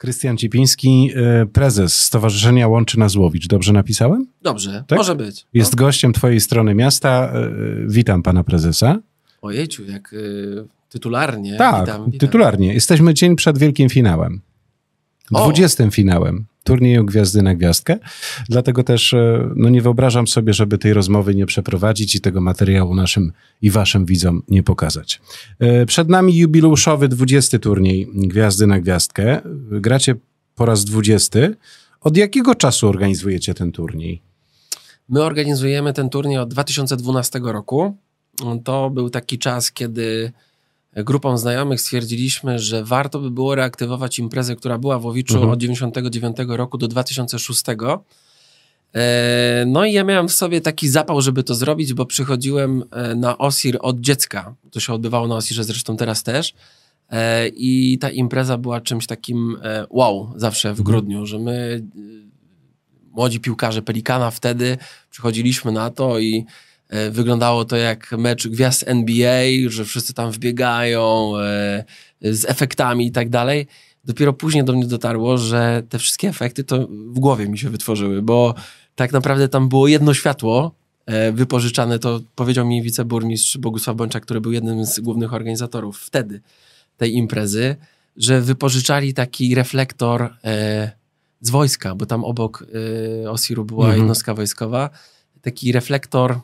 Krystian Cipiński, e, prezes Stowarzyszenia Łączy na Złowicz. Dobrze napisałem? Dobrze, tak? może być. Jest no. gościem twojej strony miasta. E, witam pana prezesa. Ojejciu, jak y, tytularnie. Tak, witam, witam. tytularnie. Jesteśmy dzień przed wielkim finałem. Dwudziestym finałem turnieju Gwiazdy na Gwiazdkę. Dlatego też e, no nie wyobrażam sobie, żeby tej rozmowy nie przeprowadzić i tego materiału naszym i waszym widzom nie pokazać. E, przed nami jubileuszowy 20 turniej Gwiazdy na Gwiazdkę. Gracie po raz 20. Od jakiego czasu organizujecie ten turniej? My organizujemy ten turniej od 2012 roku. To był taki czas, kiedy grupą znajomych stwierdziliśmy, że warto by było reaktywować imprezę, która była w Owiczu mhm. od 99 roku do 2006. E, no i ja miałem w sobie taki zapał, żeby to zrobić, bo przychodziłem e, na Osir od dziecka. To się odbywało na Osirze zresztą teraz też. E, I ta impreza była czymś takim wow, zawsze w mhm. grudniu, że my młodzi piłkarze Pelikana wtedy przychodziliśmy na to i wyglądało to jak mecz gwiazd NBA, że wszyscy tam wbiegają e, z efektami i tak dalej. Dopiero później do mnie dotarło, że te wszystkie efekty to w głowie mi się wytworzyły, bo tak naprawdę tam było jedno światło e, wypożyczane, to powiedział mi wiceburmistrz Bogusław Bączak, który był jednym z głównych organizatorów wtedy tej imprezy, że wypożyczali taki reflektor z wojska, bo tam obok Osiru była mhm. jednostka wojskowa, taki reflektor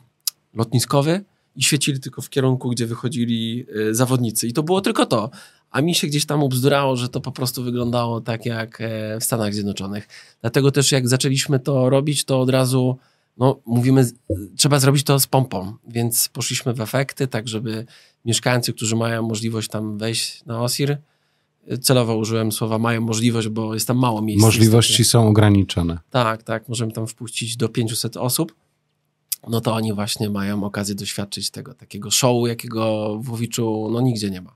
lotniskowy i świecili tylko w kierunku, gdzie wychodzili y, zawodnicy. I to było tylko to. A mi się gdzieś tam ubzdurało, że to po prostu wyglądało tak jak e, w Stanach Zjednoczonych. Dlatego też jak zaczęliśmy to robić, to od razu no, mówimy, trzeba zrobić to z pompą, więc poszliśmy w efekty, tak żeby mieszkańcy, którzy mają możliwość tam wejść na OSIR, y, celowo użyłem słowa mają możliwość, bo jest tam mało miejsc. Możliwości są ograniczone. Tak, tak, możemy tam wpuścić do 500 osób no to oni właśnie mają okazję doświadczyć tego takiego showu, jakiego w Łowiczu no nigdzie nie ma.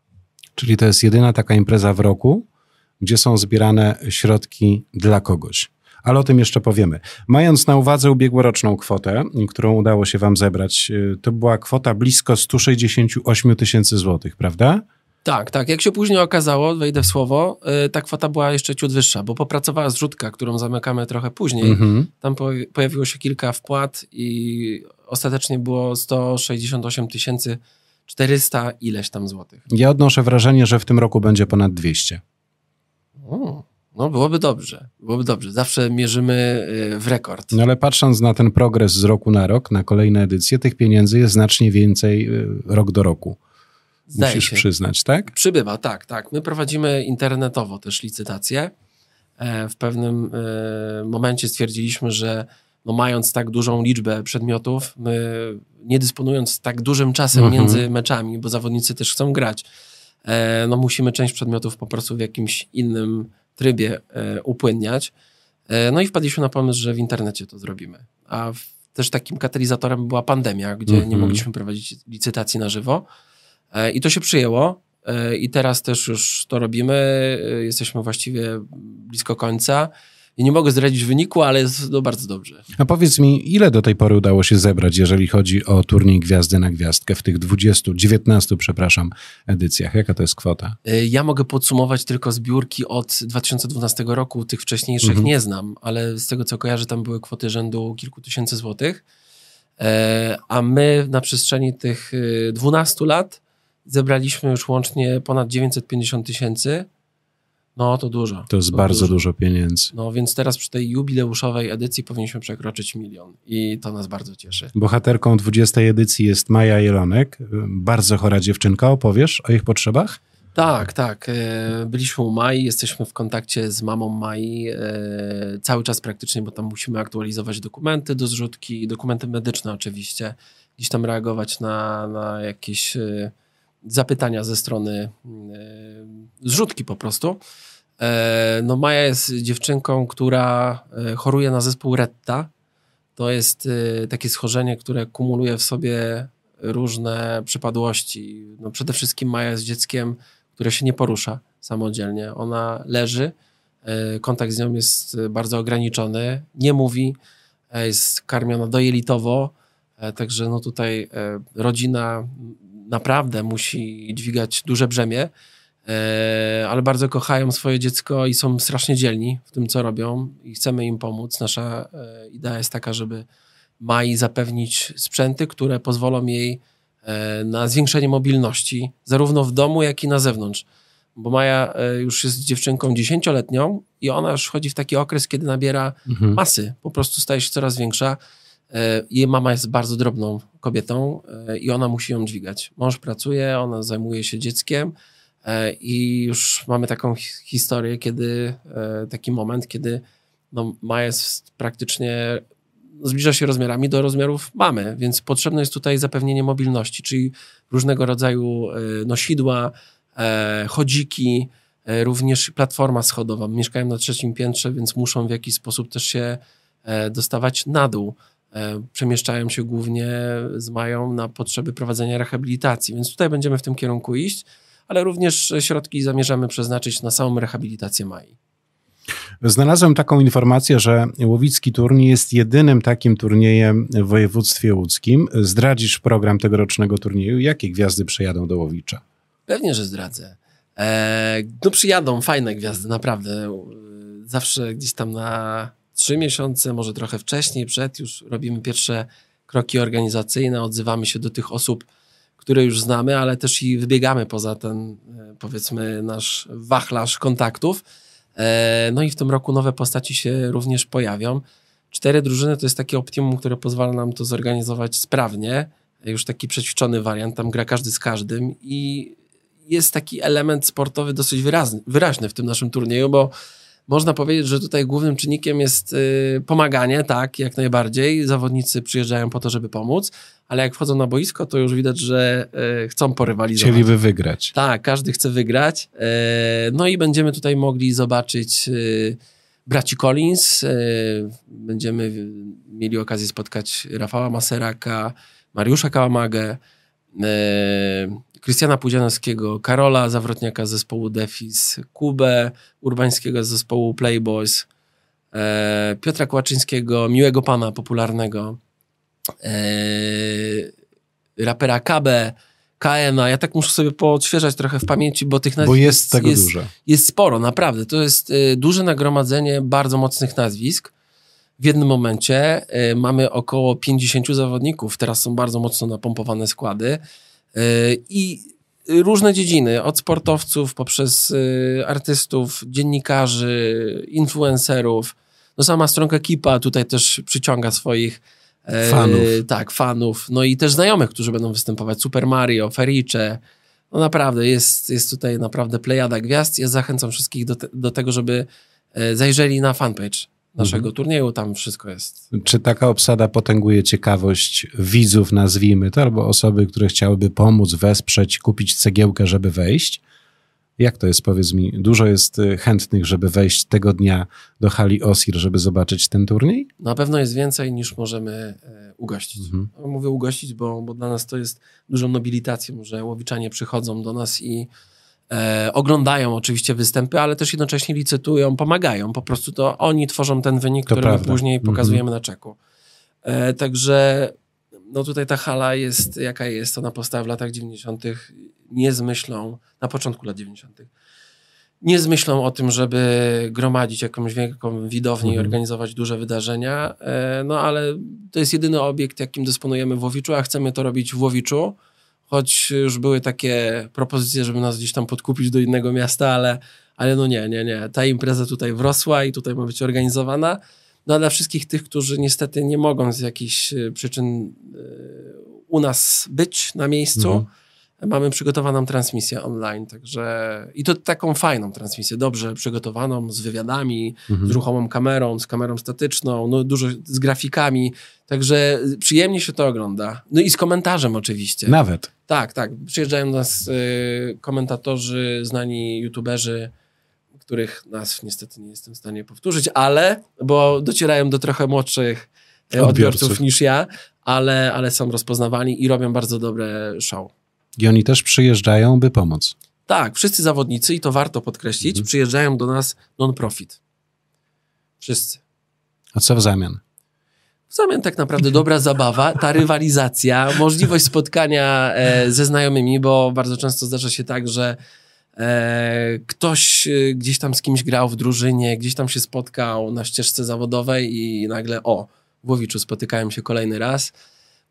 Czyli to jest jedyna taka impreza w roku, gdzie są zbierane środki dla kogoś. Ale o tym jeszcze powiemy. Mając na uwadze ubiegłoroczną kwotę, którą udało się wam zebrać, y, to była kwota blisko 168 tysięcy złotych, prawda? Tak, tak. Jak się później okazało, wejdę w słowo, yy, ta kwota była jeszcze ciut wyższa, bo popracowała zrzutka, którą zamykamy trochę później. Mm-hmm. Tam po, pojawiło się kilka wpłat i ostatecznie było 168 tysięcy 400 ileś tam złotych. Ja odnoszę wrażenie, że w tym roku będzie ponad 200. O, no byłoby dobrze, byłoby dobrze. Zawsze mierzymy y, w rekord. No ale patrząc na ten progres z roku na rok, na kolejne edycje, tych pieniędzy jest znacznie więcej y, rok do roku. Zdaje Musisz się. przyznać, tak? Przybywa, tak, tak. My prowadzimy internetowo też licytacje. E, w pewnym e, momencie stwierdziliśmy, że no mając tak dużą liczbę przedmiotów, my nie dysponując tak dużym czasem mhm. między meczami, bo zawodnicy też chcą grać, e, no musimy część przedmiotów po prostu w jakimś innym trybie upłynniać. No i wpadliśmy na pomysł, że w internecie to zrobimy. A też takim katalizatorem była pandemia, gdzie mhm. nie mogliśmy prowadzić licytacji na żywo. E, I to się przyjęło. E, I teraz też już to robimy. E, jesteśmy właściwie blisko końca. I nie mogę zdradzić wyniku, ale jest to bardzo dobrze. A powiedz mi, ile do tej pory udało się zebrać, jeżeli chodzi o turniej Gwiazdy na Gwiazdkę w tych 20, 19, przepraszam, edycjach? Jaka to jest kwota? Ja mogę podsumować tylko zbiórki od 2012 roku. Tych wcześniejszych mhm. nie znam, ale z tego co kojarzę, tam były kwoty rzędu kilku tysięcy złotych. A my na przestrzeni tych 12 lat zebraliśmy już łącznie ponad 950 tysięcy. No to dużo. To jest to bardzo dużo. dużo. pieniędzy. No więc teraz przy tej jubileuszowej edycji powinniśmy przekroczyć milion i to nas bardzo cieszy. Bohaterką 20 edycji jest Maja Jelonek, bardzo chora dziewczynka. Opowiesz o ich potrzebach? Tak, tak. E, byliśmy u Mai, jesteśmy w kontakcie z mamą Mai e, cały czas praktycznie, bo tam musimy aktualizować dokumenty do zrzutki, dokumenty medyczne oczywiście, gdzieś tam reagować na, na jakieś e, zapytania ze strony e, zrzutki po prostu. E, no Maja jest dziewczynką, która e, choruje na zespół Retta. To jest takie schorzenie, które kumuluje w sobie różne przypadłości. No przede wszystkim Maja jest dzieckiem, które się nie porusza samodzielnie. Ona leży, kontakt z nią jest bardzo ograniczony, nie mówi, jest karmiona dojelitowo, także no tutaj rodzina naprawdę musi dźwigać duże brzemię. e, ale bardzo kochają swoje dziecko i są strasznie dzielni w tym, co robią i chcemy im pomóc. Nasza e, idea jest taka, żeby Mai zapewnić sprzęty, które pozwolą jej e, na zwiększenie mobilności, zarówno w domu, jak i na zewnątrz. Bo Maja już jest dziewczynką dziesięcioletnią i ona już wchodzi w taki okres, kiedy nabiera Mhm. masy, po prostu staje się coraz większa. Jej mama jest bardzo drobną kobietą e, i ona musi ją dźwigać. Mąż pracuje, ona zajmuje się dzieckiem e, i już mamy taką hi- historię, kiedy e, taki moment, kiedy no, Maja jest praktycznie zbliża się rozmiarami do rozmiarów mamy, więc potrzebne jest tutaj zapewnienie mobilności, czyli różnego rodzaju nosidła, chodziki, również platforma schodowa. Mieszkają na trzecim piętrze, więc muszą w jakiś sposób też się dostawać na dół. E, Przemieszczają się głównie z Mają na potrzeby prowadzenia rehabilitacji, więc tutaj będziemy w tym kierunku iść, ale również środki zamierzamy przeznaczyć na samą rehabilitację Mai. Znalazłem taką informację, że Łowicki Turniej jest jedynym takim turniejem w województwie łódzkim. Zdradzisz program tegorocznego turnieju? Jakie gwiazdy przejadą do Łowicza? Pewnie, że zdradzę. E, no przyjadą fajne gwiazdy, naprawdę. Zawsze gdzieś tam na trzy miesiące, może trochę wcześniej, przed już robimy pierwsze kroki organizacyjne, odzywamy się do tych osób, które już znamy, ale też i wybiegamy poza ten, e, powiedzmy, nasz wachlarz kontaktów. E, no i w tym roku nowe postaci się również pojawią. Cztery drużyny to jest takie optimum, które pozwala nam to zorganizować sprawnie. Już taki przećwiczony wariant, tam gra każdy z każdym i jest taki element sportowy dosyć wyraźny, wyraźny w tym naszym turnieju, bo można powiedzieć, że tutaj głównym czynnikiem jest y, pomaganie, tak, jak najbardziej. Zawodnicy przyjeżdżają po to, żeby pomóc, ale jak wchodzą na boisko, to już widać, że y, chcą porywalizować. Chcieliby wygrać. Tak, każdy chce wygrać. E, No i będziemy tutaj mogli zobaczyć e, braci Collins. e, Będziemy mieli okazję spotkać Rafała Maseraka, Mariusza Kałamagę, e, Krystiana Pudzianowskiego, Karola Zawrotniaka z zespołu Defis, Kubę Urbańskiego z zespołu Playboys, e, Piotra Kłaczyńskiego, Miłego Pana popularnego, e, rapera KB, KMA. Ja tak muszę sobie poodświeżać trochę w pamięci, bo tych nazwisk Bo jest tego jest, dużo. jest sporo, naprawdę. To jest y, duże nagromadzenie bardzo mocnych nazwisk. W jednym momencie y, mamy około 50 zawodników. Teraz są bardzo mocno napompowane składy. Y, I różne dziedziny, od sportowców poprzez y, artystów, dziennikarzy, influencerów. No sama stronka Kipa tutaj też przyciąga swoich e, Fanów. Tak, fanów. No i też znajomych, którzy będą występować. Super Mario, Fericze. No naprawdę, jest, jest tutaj naprawdę plejada gwiazd. Ja zachęcam wszystkich do, te, do tego, żeby e, zajrzeli na fanpage naszego turnieju. Tam wszystko jest. Czy taka obsada potęguje ciekawość widzów, nazwijmy to, albo osoby, które chciałyby pomóc, wesprzeć, kupić cegiełkę, żeby wejść? Jak to jest, powiedz mi? Dużo jest y, chętnych, żeby wejść tego dnia do hali Osir, żeby zobaczyć ten turniej? Na pewno jest więcej niż możemy e, ugościć. No, Mówię ugościć, bo, bo dla nas to jest dużą nobilitacją, że łowiczanie przychodzą do nas i e, oglądają oczywiście występy, ale też jednocześnie licytują, pomagają. Po prostu to oni tworzą ten wynik, To który my później Mhm. pokazujemy na czeku. E, także no tutaj ta hala jest jaka jest. Ona powstała w latach 90. nie z myślą, na początku lat 90. Nie z myślą o tym, żeby gromadzić jakąś wielką widownię i Mhm. organizować duże wydarzenia, e, no ale to jest jedyny obiekt, jakim dysponujemy w Łowiczu, a chcemy to robić w Łowiczu, choć już były takie propozycje, żeby nas gdzieś tam podkupić do innego miasta, ale, ale no nie, nie, nie. Ta impreza tutaj wrosła i tutaj ma być organizowana. No a dla wszystkich tych, którzy niestety nie mogą z jakichś e, przyczyn e, u nas być na miejscu, Mhm. Mamy przygotowaną transmisję online, także i to taką fajną transmisję, dobrze przygotowaną, z wywiadami, z ruchomą kamerą, z kamerą statyczną, no dużo z grafikami, także przyjemnie się to ogląda. No i z komentarzem oczywiście. Nawet. Tak, tak. Przyjeżdżają do nas y, komentatorzy, znani youtuberzy, których nazw niestety nie jestem w stanie powtórzyć, ale, bo docierają do trochę młodszych y, odbiorców, Odbiorców. niż ja, ale, ale są rozpoznawani i robią bardzo dobre show. I oni też przyjeżdżają, by pomóc. Tak, wszyscy zawodnicy, i to warto podkreślić, przyjeżdżają do nas non-profit. Wszyscy. A co w zamian? W zamian tak naprawdę dobra zabawa, ta rywalizacja, możliwość spotkania e, ze znajomymi, bo bardzo często zdarza się tak, że E, ktoś e, gdzieś tam z kimś grał w drużynie, gdzieś tam się spotkał na ścieżce zawodowej i nagle o, w Łowiczu spotykałem się kolejny raz.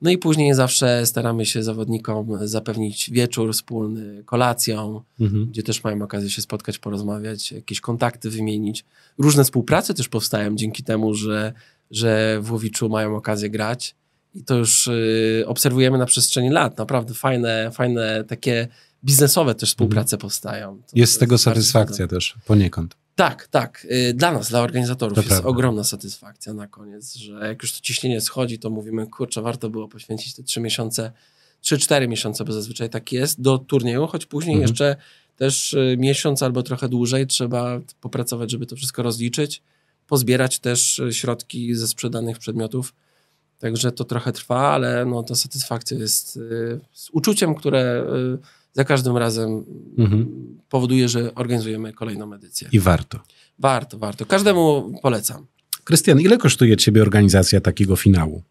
No i później zawsze staramy się zawodnikom zapewnić wieczór wspólny, kolacją, mhm. gdzie też mają okazję się spotkać, porozmawiać, jakieś kontakty wymienić. Różne współprace też powstają dzięki temu, że, że w Łowiczu mają okazję grać. I to już y, obserwujemy na przestrzeni lat. Naprawdę fajne, fajne takie biznesowe też współprace mhm. powstają. To jest z tego satysfakcja też poniekąd. Tak, tak. Y, dla nas, dla organizatorów to jest prawda. ogromna satysfakcja na koniec, że jak już to ciśnienie schodzi, to mówimy, kurczę, warto było poświęcić te trzy miesiące, trzy, cztery miesiące, bo zazwyczaj tak jest, do turnieju, choć później mhm. jeszcze też y, miesiąc albo trochę dłużej trzeba popracować, żeby to wszystko rozliczyć, pozbierać też y, środki ze sprzedanych przedmiotów. Także to trochę trwa, ale no, ta satysfakcja jest z uczuciem, które za każdym razem mhm. powoduje, że organizujemy kolejną edycję. I warto. Warto, warto. Każdemu polecam. Krystian, ile kosztuje Ciebie organizacja takiego finału?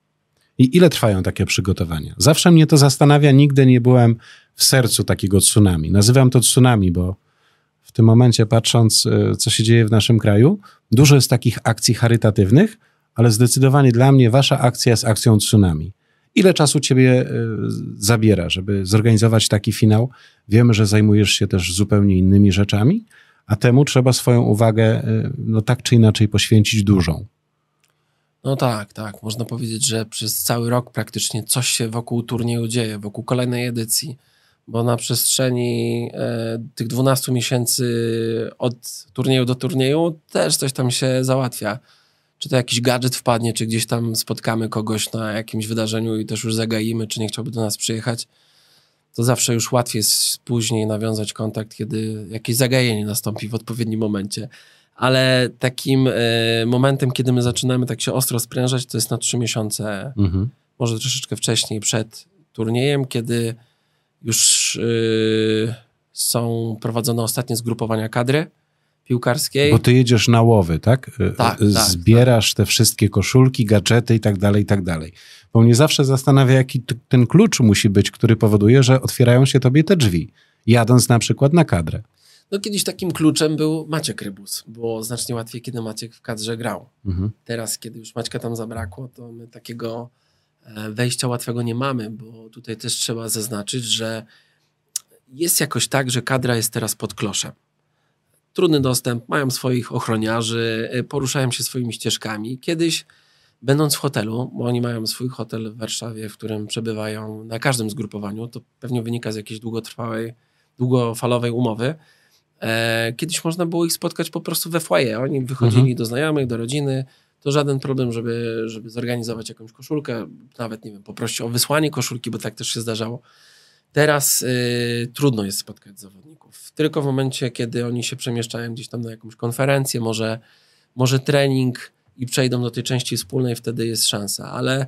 I ile trwają takie przygotowania? Zawsze mnie to zastanawia, nigdy nie byłem w sercu takiego tsunami. Nazywam to tsunami, bo w tym momencie, patrząc, e, co się dzieje w naszym kraju, dużo jest takich akcji charytatywnych, ale zdecydowanie dla mnie Wasza akcja jest akcją tsunami. Ile czasu ciebie e, zabiera, żeby zorganizować taki finał? Wiemy, że zajmujesz się też zupełnie innymi rzeczami, a temu trzeba swoją uwagę e, no, tak czy inaczej poświęcić dużą. No tak, tak. Można powiedzieć, że przez cały rok praktycznie coś się wokół turnieju dzieje, wokół kolejnej edycji, bo na przestrzeni e, tych 12 miesięcy od turnieju do turnieju też coś tam się załatwia czy to jakiś gadżet wpadnie, czy gdzieś tam spotkamy kogoś na jakimś wydarzeniu i też już zagaimy, czy nie chciałby do nas przyjechać, to zawsze już łatwiej jest później nawiązać kontakt, kiedy jakieś zagajenie nastąpi w odpowiednim momencie. Ale takim y, momentem, kiedy my zaczynamy tak się ostro sprężać, to jest na trzy miesiące, mhm. może troszeczkę wcześniej, przed turniejem, kiedy już y, są prowadzone ostatnie zgrupowania kadry piłkarskiej. Bo ty jedziesz na łowy, tak? Tak. tak Zbierasz tak. te wszystkie koszulki, gadżety i tak dalej, i tak dalej. Bo mnie zawsze zastanawia, jaki ten klucz musi być, który powoduje, że otwierają się tobie te drzwi, jadąc na przykład na kadrę. No kiedyś takim kluczem był Maciek Rybus. Było znacznie łatwiej, kiedy Maciek w kadrze grał. Mhm. Teraz, kiedy już Maćka tam zabrakło, to my takiego e, wejścia łatwego nie mamy, bo tutaj też trzeba zaznaczyć, że jest jakoś tak, że kadra jest teraz pod kloszem trudny dostęp, mają swoich ochroniarzy, y, poruszają się swoimi ścieżkami. Kiedyś, będąc w hotelu, bo oni mają swój hotel w Warszawie, w którym przebywają na każdym zgrupowaniu, to pewnie wynika z jakiejś długotrwałej, długofalowej umowy. E, kiedyś można było ich spotkać po prostu we foyer. Oni wychodzili mhm. do znajomych, do rodziny. To żaden problem, żeby, żeby zorganizować jakąś koszulkę, nawet nie wiem, poprosić o wysłanie koszulki, bo tak też się zdarzało. Teraz y, trudno jest spotkać zawodników. Tylko w momencie, kiedy oni się przemieszczają gdzieś tam na jakąś konferencję, może, może trening i przejdą do tej części wspólnej, wtedy jest szansa. Ale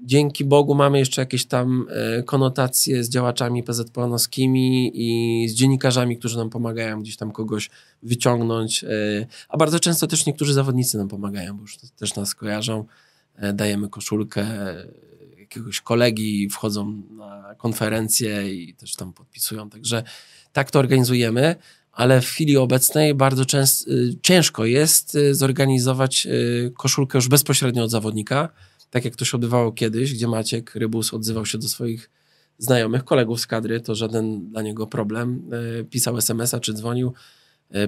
dzięki Bogu mamy jeszcze jakieś tam y, konotacje z działaczami PZPN-owskimi i z dziennikarzami, którzy nam pomagają gdzieś tam kogoś wyciągnąć. Y, a bardzo często też niektórzy zawodnicy nam pomagają, bo już też nas kojarzą. Y, dajemy koszulkę jakiegoś kolegi wchodzą na konferencję i też tam podpisują. Także tak to organizujemy, ale w chwili obecnej bardzo często, y, ciężko jest y, zorganizować y, koszulkę już bezpośrednio od zawodnika, tak jak to się odbywało kiedyś, gdzie Maciek Rybus odzywał się do swoich znajomych, kolegów z kadry, to żaden dla niego problem. Pisał SMS-a czy dzwonił,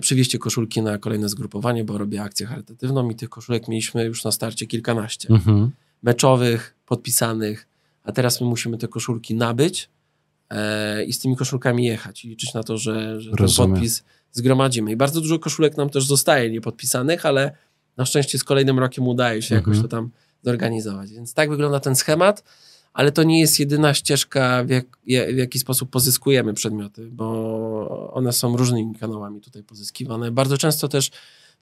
przywieźcie koszulki na kolejne zgrupowanie, bo robię akcję charytatywną i tych koszulek mieliśmy już na starcie kilkanaście. Mhm meczowych, podpisanych, a teraz my musimy te koszulki nabyć e, i z tymi koszulkami jechać i liczyć na to, że, że ten podpis zgromadzimy. I bardzo dużo koszulek nam też zostaje niepodpisanych, ale na szczęście z kolejnym rokiem udaje się mhm. jakoś to tam zorganizować. Więc tak wygląda ten schemat, ale to nie jest jedyna ścieżka, w, jak, w jaki sposób pozyskujemy przedmioty, bo one są różnymi kanałami tutaj pozyskiwane. Bardzo często też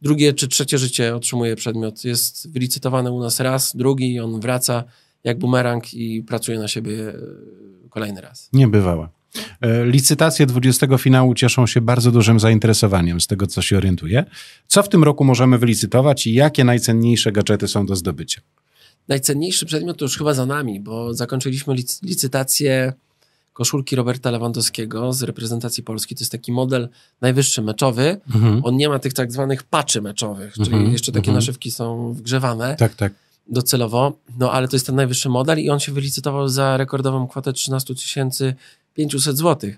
drugie czy trzecie życie otrzymuje przedmiot. Jest wylicytowany u nas raz, drugi, on wraca jak bumerang i pracuje na siebie e, kolejny raz. Nie bywała. E, licytacje 20 finału cieszą się bardzo dużym zainteresowaniem, z tego co się orientuję. Co w tym roku możemy wylicytować i jakie najcenniejsze gadżety są do zdobycia? Najcenniejszy przedmiot to już chyba za nami, bo zakończyliśmy licytację koszulki Roberta Lewandowskiego z reprezentacji Polski. To jest taki model najwyższy meczowy. Mhm. On nie ma tych tak zwanych paczy meczowych, czyli mhm. jeszcze takie mhm. naszywki są wgrzewane. Tak, tak. Docelowo, no ale to jest ten najwyższy model i on się wylicytował za rekordową kwotę 13 500 zł.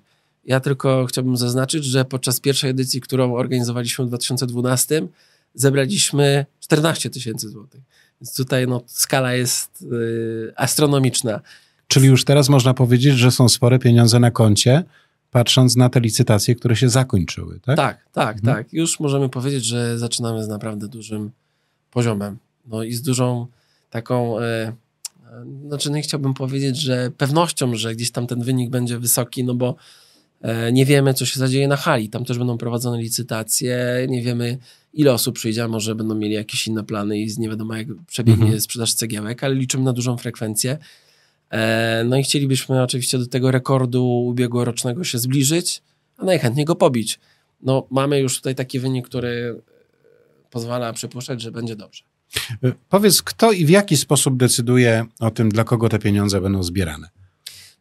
Ja tylko chciałbym zaznaczyć, że podczas pierwszej edycji, którą organizowaliśmy w 2012, zebraliśmy 14 tysięcy złotych. Więc tutaj no, skala jest y, astronomiczna. Czyli już teraz można powiedzieć, że są spore pieniądze na koncie, patrząc na te licytacje, które się zakończyły, tak? Tak, tak, mhm. tak. Już możemy powiedzieć, że zaczynamy z naprawdę dużym poziomem. No i z dużą taką, e, znaczy nie chciałbym powiedzieć, że pewnością, że gdzieś tam ten wynik będzie wysoki, no bo e, nie wiemy, co się zadzieje na hali. Tam też będą prowadzone licytacje, nie wiemy, ile osób przyjdzie, a może będą mieli jakieś inne plany i nie wiadomo, jak przebiegnie mhm. sprzedaż cegiełek, ale liczymy na dużą frekwencję. E, no i chcielibyśmy oczywiście do tego rekordu ubiegłorocznego się zbliżyć, a najchętniej go pobić. No, mamy już tutaj taki wynik, który pozwala przypuszczać, że będzie dobrze. E, powiedz, kto i w jaki sposób decyduje o tym, dla kogo te pieniądze będą zbierane?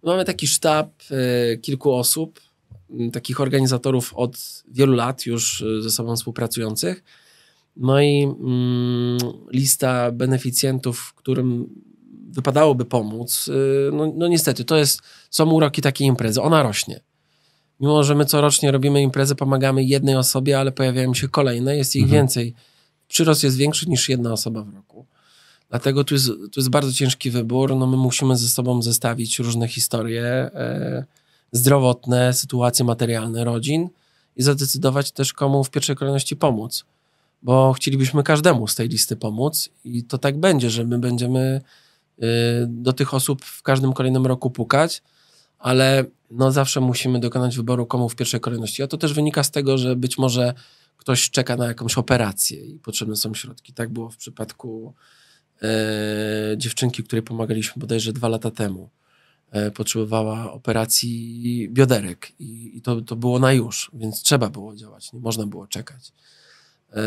Mamy taki sztab y, kilku osób, y, takich organizatorów od wielu lat już y, ze sobą współpracujących. No i mm, lista beneficjentów, którym wypadałoby pomóc, y, no, no niestety, to jest, są uroki takiej imprezy. Ona rośnie. Mimo, że my corocznie robimy imprezę, pomagamy jednej osobie, ale pojawiają się kolejne, jest ich mhm. więcej. Przyrost jest większy niż jedna osoba w roku. Dlatego tu jest, tu jest bardzo ciężki wybór. No my musimy ze sobą zestawić różne historie e, zdrowotne, sytuacje materialne rodzin i zadecydować też, komu w pierwszej kolejności pomóc. Bo chcielibyśmy każdemu z tej listy pomóc i to tak będzie, że my będziemy Y, do tych osób w każdym kolejnym roku pukać, ale no zawsze musimy dokonać wyboru, komu w pierwszej kolejności. A to też wynika z tego, że być może ktoś czeka na jakąś operację i potrzebne są środki. Tak było w przypadku e, dziewczynki, której pomagaliśmy bodajże dwa lata temu. E, potrzebowała operacji bioderek i, i, to, to było na już, więc trzeba było działać, nie można było czekać. E,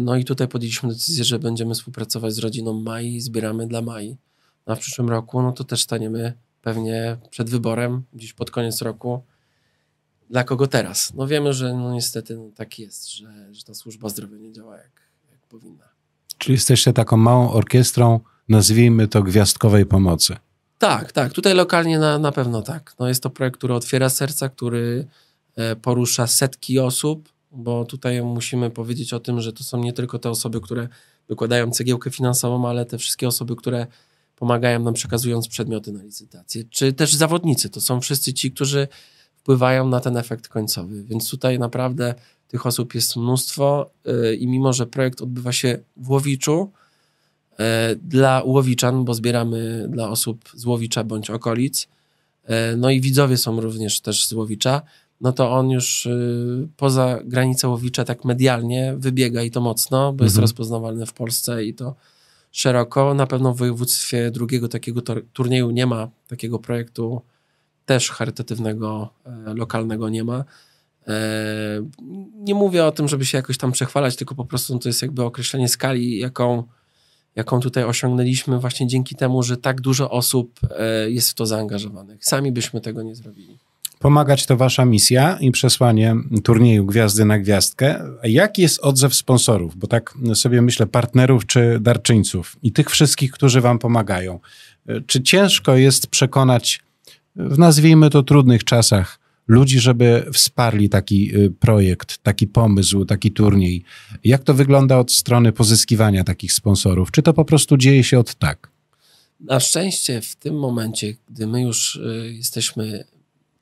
no i tutaj podjęliśmy decyzję, że będziemy współpracować z rodziną Mai, zbieramy dla Mai na w przyszłym roku, no to też staniemy pewnie przed wyborem, gdzieś pod koniec roku, dla kogo teraz. No wiemy, że no niestety no tak jest, że, że ta służba zdrowia nie działa jak, jak powinna. Czyli jesteście taką małą orkiestrą, nazwijmy to gwiazdkowej pomocy. Tak, tak. Tutaj lokalnie na, na pewno tak. No jest to projekt, który otwiera serca, który e, porusza setki osób, bo tutaj musimy powiedzieć o tym, że to są nie tylko te osoby, które wykładają cegiełkę finansową, ale te wszystkie osoby, które pomagają nam przekazując przedmioty na licytację, czy też zawodnicy. To są wszyscy ci, którzy wpływają na ten efekt końcowy. Więc tutaj naprawdę tych osób jest mnóstwo y, i mimo, że projekt odbywa się w Łowiczu, y, dla Łowiczan, bo zbieramy dla osób z Łowicza bądź okolic, y, no i widzowie są również też z Łowicza, no to on już poza granicę Łowicza tak medialnie wybiega i to mocno, bo mhm. jest rozpoznawalny w Polsce i to szeroko. Na pewno w województwie drugiego takiego turnieju nie ma takiego projektu też charytatywnego, e, lokalnego nie ma. E, nie mówię o tym, żeby się jakoś tam przechwalać, tylko po prostu to jest jakby określenie skali, jaką, jaką tutaj osiągnęliśmy właśnie dzięki temu, że tak dużo osób e, jest w to zaangażowanych. Sami byśmy tego nie zrobili. Pomagać to wasza misja i przesłanie turnieju Gwiazdy na Gwiazdkę. Jaki jest odzew sponsorów? Bo tak sobie myślę, partnerów czy darczyńców i tych wszystkich, którzy wam pomagają. Czy ciężko jest przekonać w nazwijmy to trudnych czasach ludzi, żeby wsparli taki y, projekt, taki pomysł, taki turniej? Jak to wygląda od strony pozyskiwania takich sponsorów? Czy to po prostu dzieje się od tak? Na szczęście w tym momencie, gdy my już y, jesteśmy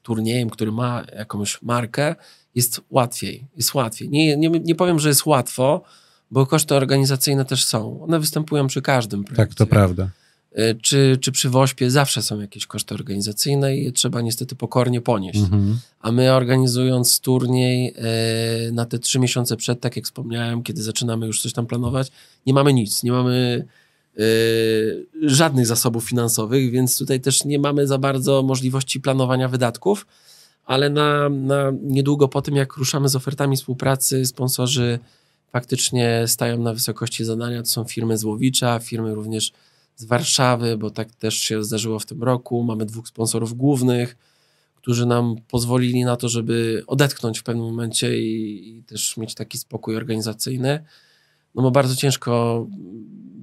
turniejem, który ma jakąś markę, jest łatwiej. Jest łatwiej. Nie, nie, nie powiem, że jest łatwo, bo koszty organizacyjne też są. One występują przy każdym projekcie. Tak, to prawda. E, czy, czy przy WOŚPie zawsze są jakieś koszty organizacyjne i je trzeba niestety pokornie ponieść. Mhm. A my organizując turniej e, na te trzy miesiące przed, tak jak wspomniałem, kiedy zaczynamy już coś tam planować, nie mamy nic. Nie mamy Y, żadnych zasobów finansowych, więc tutaj też nie mamy za bardzo możliwości planowania wydatków, ale na, na niedługo po tym, jak ruszamy z ofertami współpracy, sponsorzy faktycznie stają na wysokości zadania. To są firmy z Łowicza, firmy również z Warszawy, bo tak też się zdarzyło w tym roku. Mamy dwóch sponsorów głównych, którzy nam pozwolili na to, żeby odetchnąć w pewnym momencie i, i też mieć taki spokój organizacyjny. No bo bardzo ciężko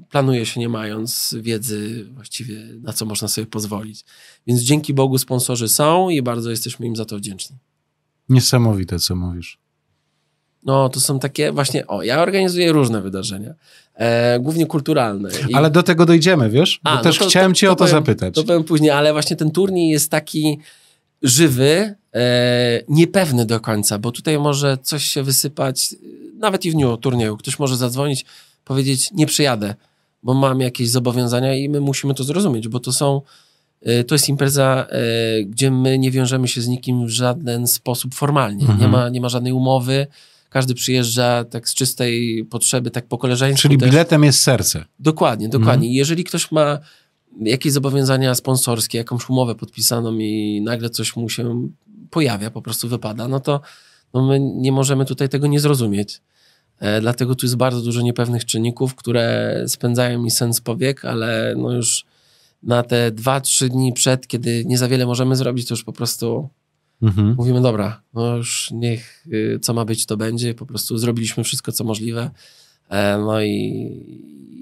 planuje się nie mając wiedzy właściwie na co można sobie pozwolić. Więc dzięki Bogu sponsorzy są i bardzo jesteśmy im za to wdzięczni. Niesamowite, co mówisz. No, to są takie właśnie, o, ja organizuję różne wydarzenia, e, głównie kulturalne. I... Ale do tego dojdziemy, wiesz? Bo A, też no to, chciałem to, cię to o to powiem, zapytać. To powiem później, ale właśnie ten turniej jest taki żywy, e, niepewny do końca, bo tutaj może coś się wysypać, nawet i w dniu turnieju. Ktoś może zadzwonić, powiedzieć, nie przyjadę, bo mam jakieś zobowiązania i my musimy to zrozumieć, bo to są e, to jest impreza, e, gdzie my nie wiążemy się z nikim w żaden sposób formalnie. Mhm. Nie, ma, nie ma żadnej umowy, każdy przyjeżdża tak z czystej potrzeby, tak po koleżeńsku. Czyli też. biletem jest serce. Dokładnie, dokładnie. Mhm. Jeżeli ktoś ma jakieś zobowiązania sponsorskie, jakąś umowę podpisaną i nagle coś mu się pojawia, po prostu wypada, no to no my nie możemy tutaj tego nie zrozumieć. E, dlatego tu jest bardzo dużo niepewnych czynników, które spędzają mi sens powiek, ale no już na te dwa, trzy dni przed, kiedy nie za wiele możemy zrobić, to już po prostu Mhm. Mówimy, dobra, no już niech y, co ma być, to będzie. Po prostu zrobiliśmy wszystko, co możliwe. E, no i,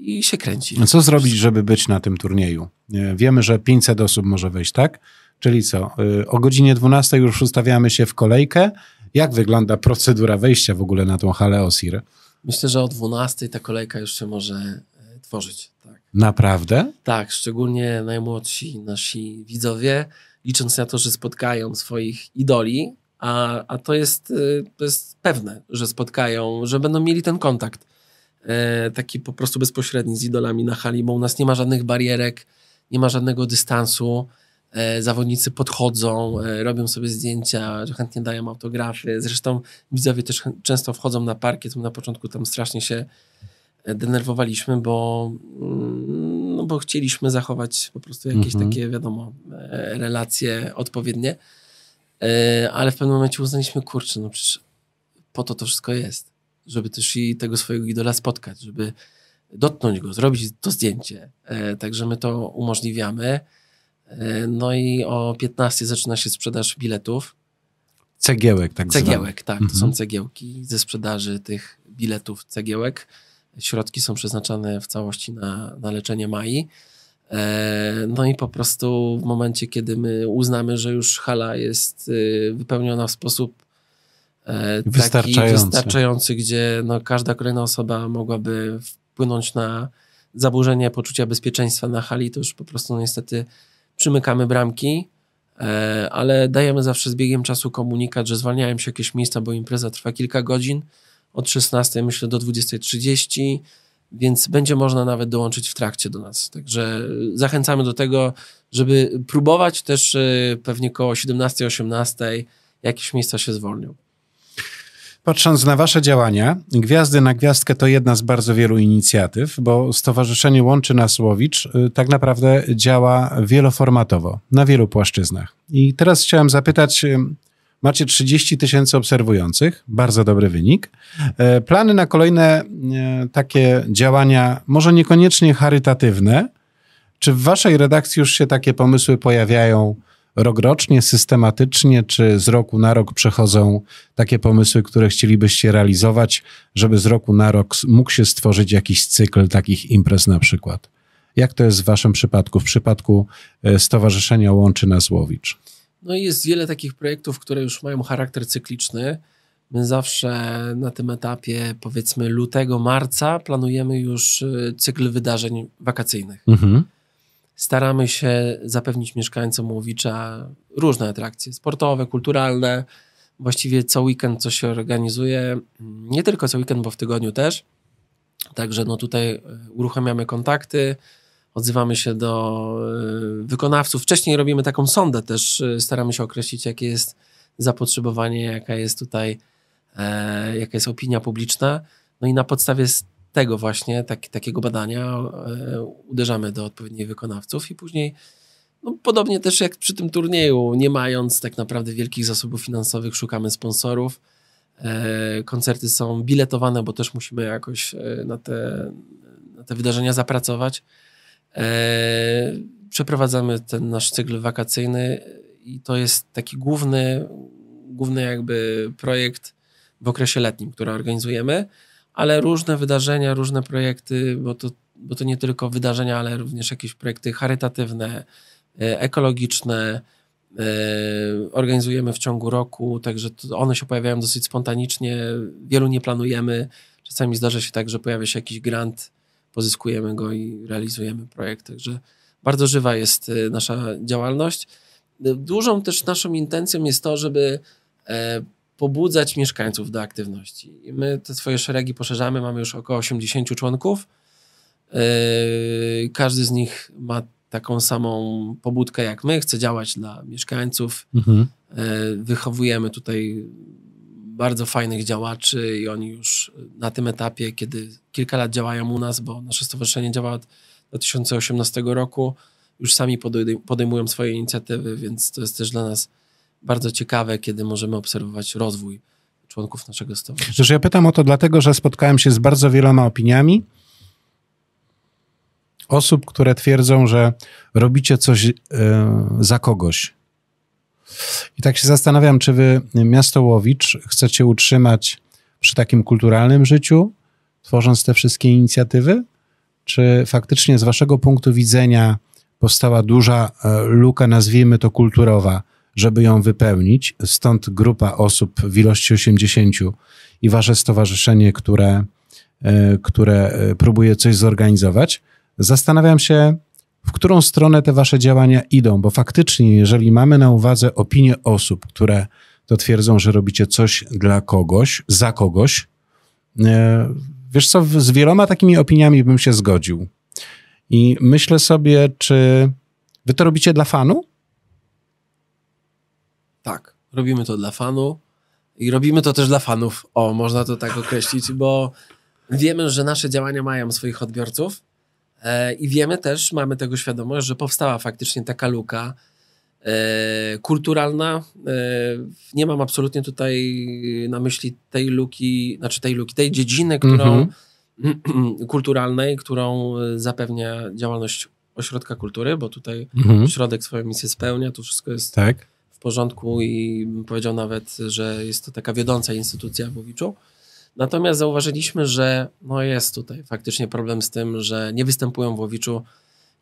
i się kręci. Co zrobić, żeby być na tym turnieju? Wiemy, że 500 osób może wejść, tak? Czyli co? Y, o godzinie 12 już ustawiamy się w kolejkę. Jak wygląda procedura wejścia w ogóle na tą halę OSIR? Myślę, że o 12 ta kolejka już się może e, tworzyć. Tak. Naprawdę? Tak, szczególnie najmłodsi nasi widzowie licząc na to, że spotkają swoich idoli, a, a to, jest, y, to jest pewne, że spotkają, że będą mieli ten kontakt e, taki po prostu bezpośredni z idolami na hali, bo u nas nie ma żadnych barierek, nie ma żadnego dystansu. E, zawodnicy podchodzą, e, robią sobie zdjęcia, chętnie dają autografy. Zresztą widzowie też często wchodzą na parkiet. My na początku tam strasznie się denerwowaliśmy, bo, mm, no bo chcieliśmy zachować po prostu jakieś mhm. takie, wiadomo, e, relacje odpowiednie, e, ale w pewnym momencie uznaliśmy, kurczę, no przecież po to to wszystko jest, żeby też i tego swojego idola spotkać, żeby dotknąć go, zrobić to zdjęcie. E, także my to umożliwiamy. No i o 15 zaczyna się sprzedaż biletów. Cegiełek, tak Cegiełek, tak. Mhm. To są cegiełki ze sprzedaży tych biletów cegiełek. Środki są przeznaczane w całości na, na leczenie Mai. E, no i po prostu w momencie, kiedy my uznamy, że już hala jest y, wypełniona w sposób e, wystarczający, wystarczający gdzie no każda kolejna osoba mogłaby wpłynąć na zaburzenie poczucia bezpieczeństwa na hali, to już po prostu no niestety przymykamy bramki, e, ale dajemy zawsze z biegiem czasu komunikat, że zwalniają się jakieś miejsca, bo impreza trwa kilka godzin od 16 myślę do 20.30, więc będzie można nawet dołączyć w trakcie do nas. Także zachęcamy do tego, żeby próbować też e, pewnie koło 17-18 jakieś miejsca się zwolnią. Patrząc na Wasze działania, Gwiazdy na Gwiazdkę to jedna z bardzo wielu inicjatyw, bo Stowarzyszenie Łączy Nas Łowicz e, tak naprawdę działa wieloformatowo, na wielu płaszczyznach. I teraz chciałem zapytać, e, Macie 30 tysięcy obserwujących, bardzo dobry wynik. E, plany na kolejne e, takie działania, może niekoniecznie charytatywne. Czy w waszej redakcji już się takie pomysły pojawiają rokrocznie, systematycznie, czy z roku na rok przechodzą takie pomysły, które chcielibyście realizować, żeby z roku na rok mógł się stworzyć jakiś cykl takich imprez na przykład? Jak to jest w waszym przypadku, w przypadku e, Stowarzyszenia Łączy Nas Łowicz? No i jest wiele takich projektów, które już mają charakter cykliczny. My zawsze na tym etapie, powiedzmy lutego, marca, planujemy już y, cykl wydarzeń wakacyjnych. Mhm. Staramy się zapewnić mieszkańcom Łowicza różne atrakcje sportowe, kulturalne. Właściwie co weekend coś się organizuje. Nie tylko co weekend, bo w tygodniu też. Także no tutaj y, uruchamiamy kontakty odzywamy się do y, wykonawców. Wcześniej robimy taką sondę też, y, staramy się określić, jakie jest zapotrzebowanie, jaka jest tutaj, e, jaka jest opinia publiczna. No i na podstawie tego właśnie, tak, takiego badania e, uderzamy do odpowiednich wykonawców i później no, podobnie też jak przy tym turnieju, nie mając tak naprawdę wielkich zasobów finansowych, szukamy sponsorów. E, koncerty są biletowane, bo też musimy jakoś e, na te, na te wydarzenia zapracować. E, przeprowadzamy ten nasz cykl wakacyjny i to jest taki główny, główny jakby projekt w okresie letnim, który organizujemy, ale różne wydarzenia, różne projekty, bo to, bo to nie tylko wydarzenia, ale również jakieś projekty charytatywne, e, ekologiczne, e, organizujemy w ciągu roku, także one się pojawiają dosyć spontanicznie, wielu nie planujemy. Czasami zdarza się tak, że pojawia się jakiś grant, pozyskujemy go i realizujemy projekt, także bardzo żywa jest e, nasza działalność. Dużą też naszą intencją jest to, żeby pobudzać mieszkańców do aktywności. My te swoje szeregi poszerzamy, mamy już około 80 członków. Yy, każdy z nich ma taką samą pobudkę jak my, chce działać dla mieszkańców. Mhm. Yy, wychowujemy tutaj bardzo fajnych działaczy i oni już na tym etapie, kiedy kilka lat działają u nas, bo nasze stowarzyszenie działa od 2018 roku, już sami podejmują swoje inicjatywy, więc to jest też dla nas bardzo ciekawe, kiedy możemy obserwować rozwój członków naszego stowarzyszenia. ja pytam o to dlatego, że spotkałem się z bardzo wieloma opiniami osób, które twierdzą, że robicie coś yy, za kogoś. I tak się zastanawiam, czy wy, miasto Łowicz, chcecie utrzymać przy takim kulturalnym życiu, tworząc te wszystkie inicjatywy? Czy faktycznie z waszego punktu widzenia powstała duża e, luka, nazwijmy to kulturowa, żeby ją wypełnić. Stąd grupa osób w ilości 80 i wasze stowarzyszenie, które, e, które e, próbuje coś zorganizować. Zastanawiam się, w którą stronę te wasze działania idą, bo faktycznie, jeżeli mamy na uwadze opinię osób, które to twierdzą, że robicie coś dla kogoś, za kogoś, e, wiesz co, z wieloma takimi opiniami bym się zgodził. I myślę sobie, czy wy to robicie dla fanu? Tak, robimy to dla fanu i robimy to też dla fanów. O, można to tak określić, bo wiemy, że nasze działania mają swoich odbiorców i wiemy też, mamy tego świadomość, że powstała faktycznie taka luka e, kulturalna. E, nie mam absolutnie tutaj na myśli tej luki, znaczy tej luki, tej dziedziny, którą mhm. kulturalnej, którą zapewnia działalność ośrodka kultury, bo tutaj mhm. ośrodek swoją misję spełnia, tu wszystko jest tak w porządku i powiedział nawet, że jest to taka wiodąca instytucja w Łowiczu. Natomiast zauważyliśmy, że no jest tutaj faktycznie problem z tym, że nie występują w Łowiczu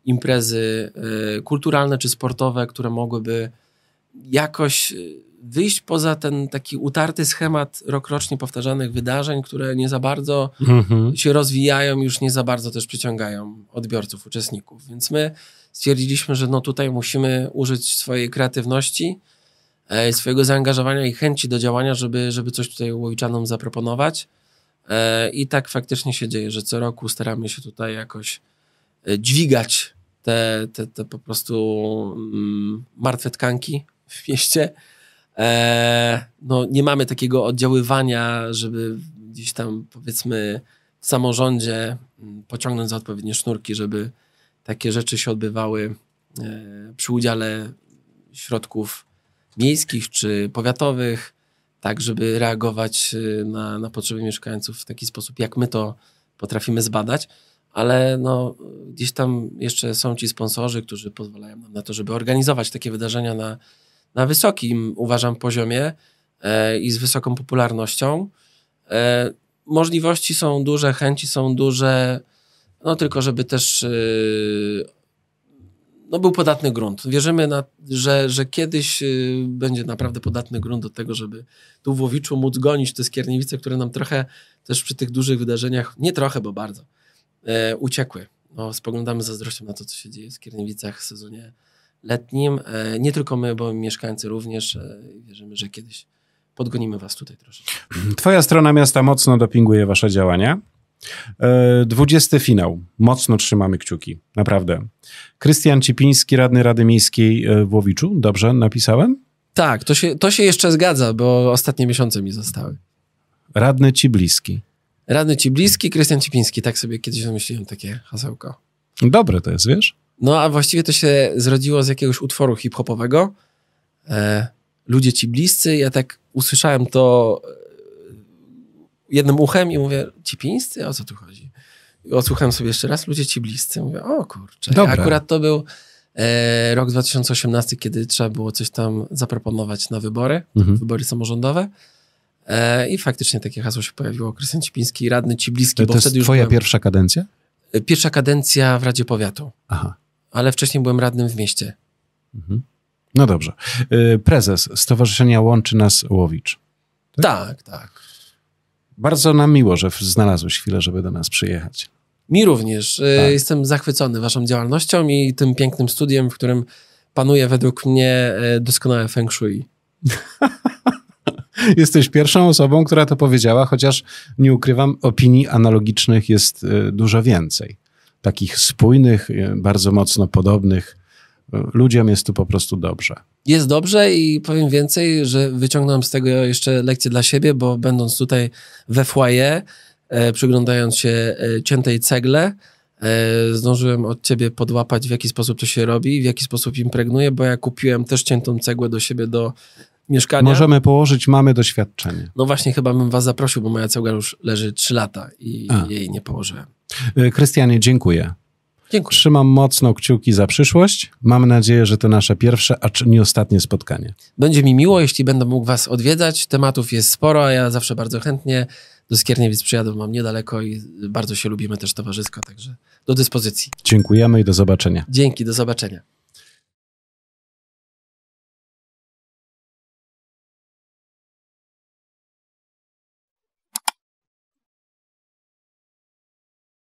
imprezy y, kulturalne czy sportowe, które mogłyby jakoś y, wyjść poza ten taki utarty schemat rokrocznie powtarzanych wydarzeń, które nie za bardzo mhm. się rozwijają, już nie za bardzo też przyciągają odbiorców, uczestników. Więc my stwierdziliśmy, że no tutaj musimy użyć swojej kreatywności, swojego zaangażowania i chęci do działania, żeby, żeby coś tutaj Łowiczanom zaproponować. E, I tak faktycznie się dzieje, że co roku staramy się tutaj jakoś e, dźwigać te, te, te po prostu mm, martwe tkanki w mieście. No, nie mamy takiego oddziaływania, żeby gdzieś tam powiedzmy w samorządzie mm, pociągnąć za odpowiednie sznurki, żeby takie rzeczy się odbywały e, przy udziale środków miejskich czy powiatowych, tak żeby reagować e, na, na potrzeby mieszkańców w taki sposób, jak my to potrafimy zbadać, ale no, gdzieś tam jeszcze są ci sponsorzy, którzy pozwalają nam na to, żeby organizować takie wydarzenia na, na wysokim, uważam, poziomie e, i z wysoką popularnością. E, możliwości są duże, chęci są duże, no tylko, żeby też yy, no, był podatny grunt. Wierzymy, na, że, że kiedyś yy, będzie naprawdę podatny grunt do tego, żeby tu w Łowiczu móc gonić te skierniewice, które nam trochę też przy tych dużych wydarzeniach, nie trochę, bo bardzo, yy, uciekły. No, spoglądamy z zazdrością na to, co się dzieje w Skierniewicach w sezonie letnim. E, nie tylko my, bo mieszkańcy również. E, wierzymy, że kiedyś podgonimy was tutaj troszeczkę. Twoja strona miasta mocno dopinguje wasze działania. E, dwudziesty finał. Mocno trzymamy kciuki. Naprawdę. Krystian Cipiński, radny Rady Miejskiej e, w Łowiczu. Dobrze napisałem? Tak, to się, to się jeszcze zgadza, bo ostatnie miesiące mi zostały. Radny ci bliski. Radny ci bliski, Krystian Cipiński. Tak sobie kiedyś wymyśliłem takie hasełko. Dobre to jest, wiesz? No, a właściwie to się zrodziło z jakiegoś utworu hip-hopowego. E, ludzie ci bliscy. Ja tak usłyszałem to jednym uchem i mówię, ci pińscy? O co tu chodzi? I odsłuchałem sobie jeszcze raz, ludzie ci bliscy. Mówię, o kurczę. Dobra. Akurat to był E, rok 2018, kiedy trzeba było coś tam zaproponować na wybory, Mhm. wybory samorządowe. E, I faktycznie takie hasło się pojawiło. Krystian Cipiński, radny ci bliski, bo To jest wtedy już twoja byłem, pierwsza kadencja? pierwsza kadencja w Radzie Powiatu, Aha. ale wcześniej byłem radnym w mieście. Mhm. No dobrze. Y, Prezes Stowarzyszenia Łączy Nas Łowicz. Tak, tak. Bardzo nam miło, że znalazłeś chwilę, żeby do nas przyjechać. Mi również. E, Tak. Jestem zachwycony waszą działalnością i tym pięknym studiem, w którym panuje według mnie e, doskonałe feng shui. Jesteś pierwszą osobą, która to powiedziała, chociaż nie ukrywam, opinii analogicznych jest y, dużo więcej. Takich spójnych, bardzo mocno podobnych. Ludziom jest tu po prostu dobrze. Jest dobrze i powiem więcej, że wyciągnąłem z tego jeszcze lekcję dla siebie, bo będąc tutaj we foyer, e, przyglądając się e, ciętej cegle, e, zdążyłem od ciebie podłapać, w jaki sposób to się robi, w jaki sposób impregnuje, bo ja kupiłem też ciętą cegłę do siebie do mieszkania. Możemy położyć, mamy doświadczenie. No właśnie, chyba bym was zaprosił, bo moja cegła już leży 3 lata i A. jej nie położyłem. Krystianie, dziękuję. Dziękuję. Trzymam mocno kciuki za przyszłość. Mam nadzieję, że to nasze pierwsze, a czy nie ostatnie spotkanie. Będzie mi miło, jeśli będę mógł was odwiedzać. Tematów jest sporo, a ja zawsze bardzo chętnie do Skierniewic przyjadę, mam niedaleko i bardzo się lubimy też towarzysko, także do dyspozycji. Dziękujemy i do zobaczenia. Dzięki, do zobaczenia.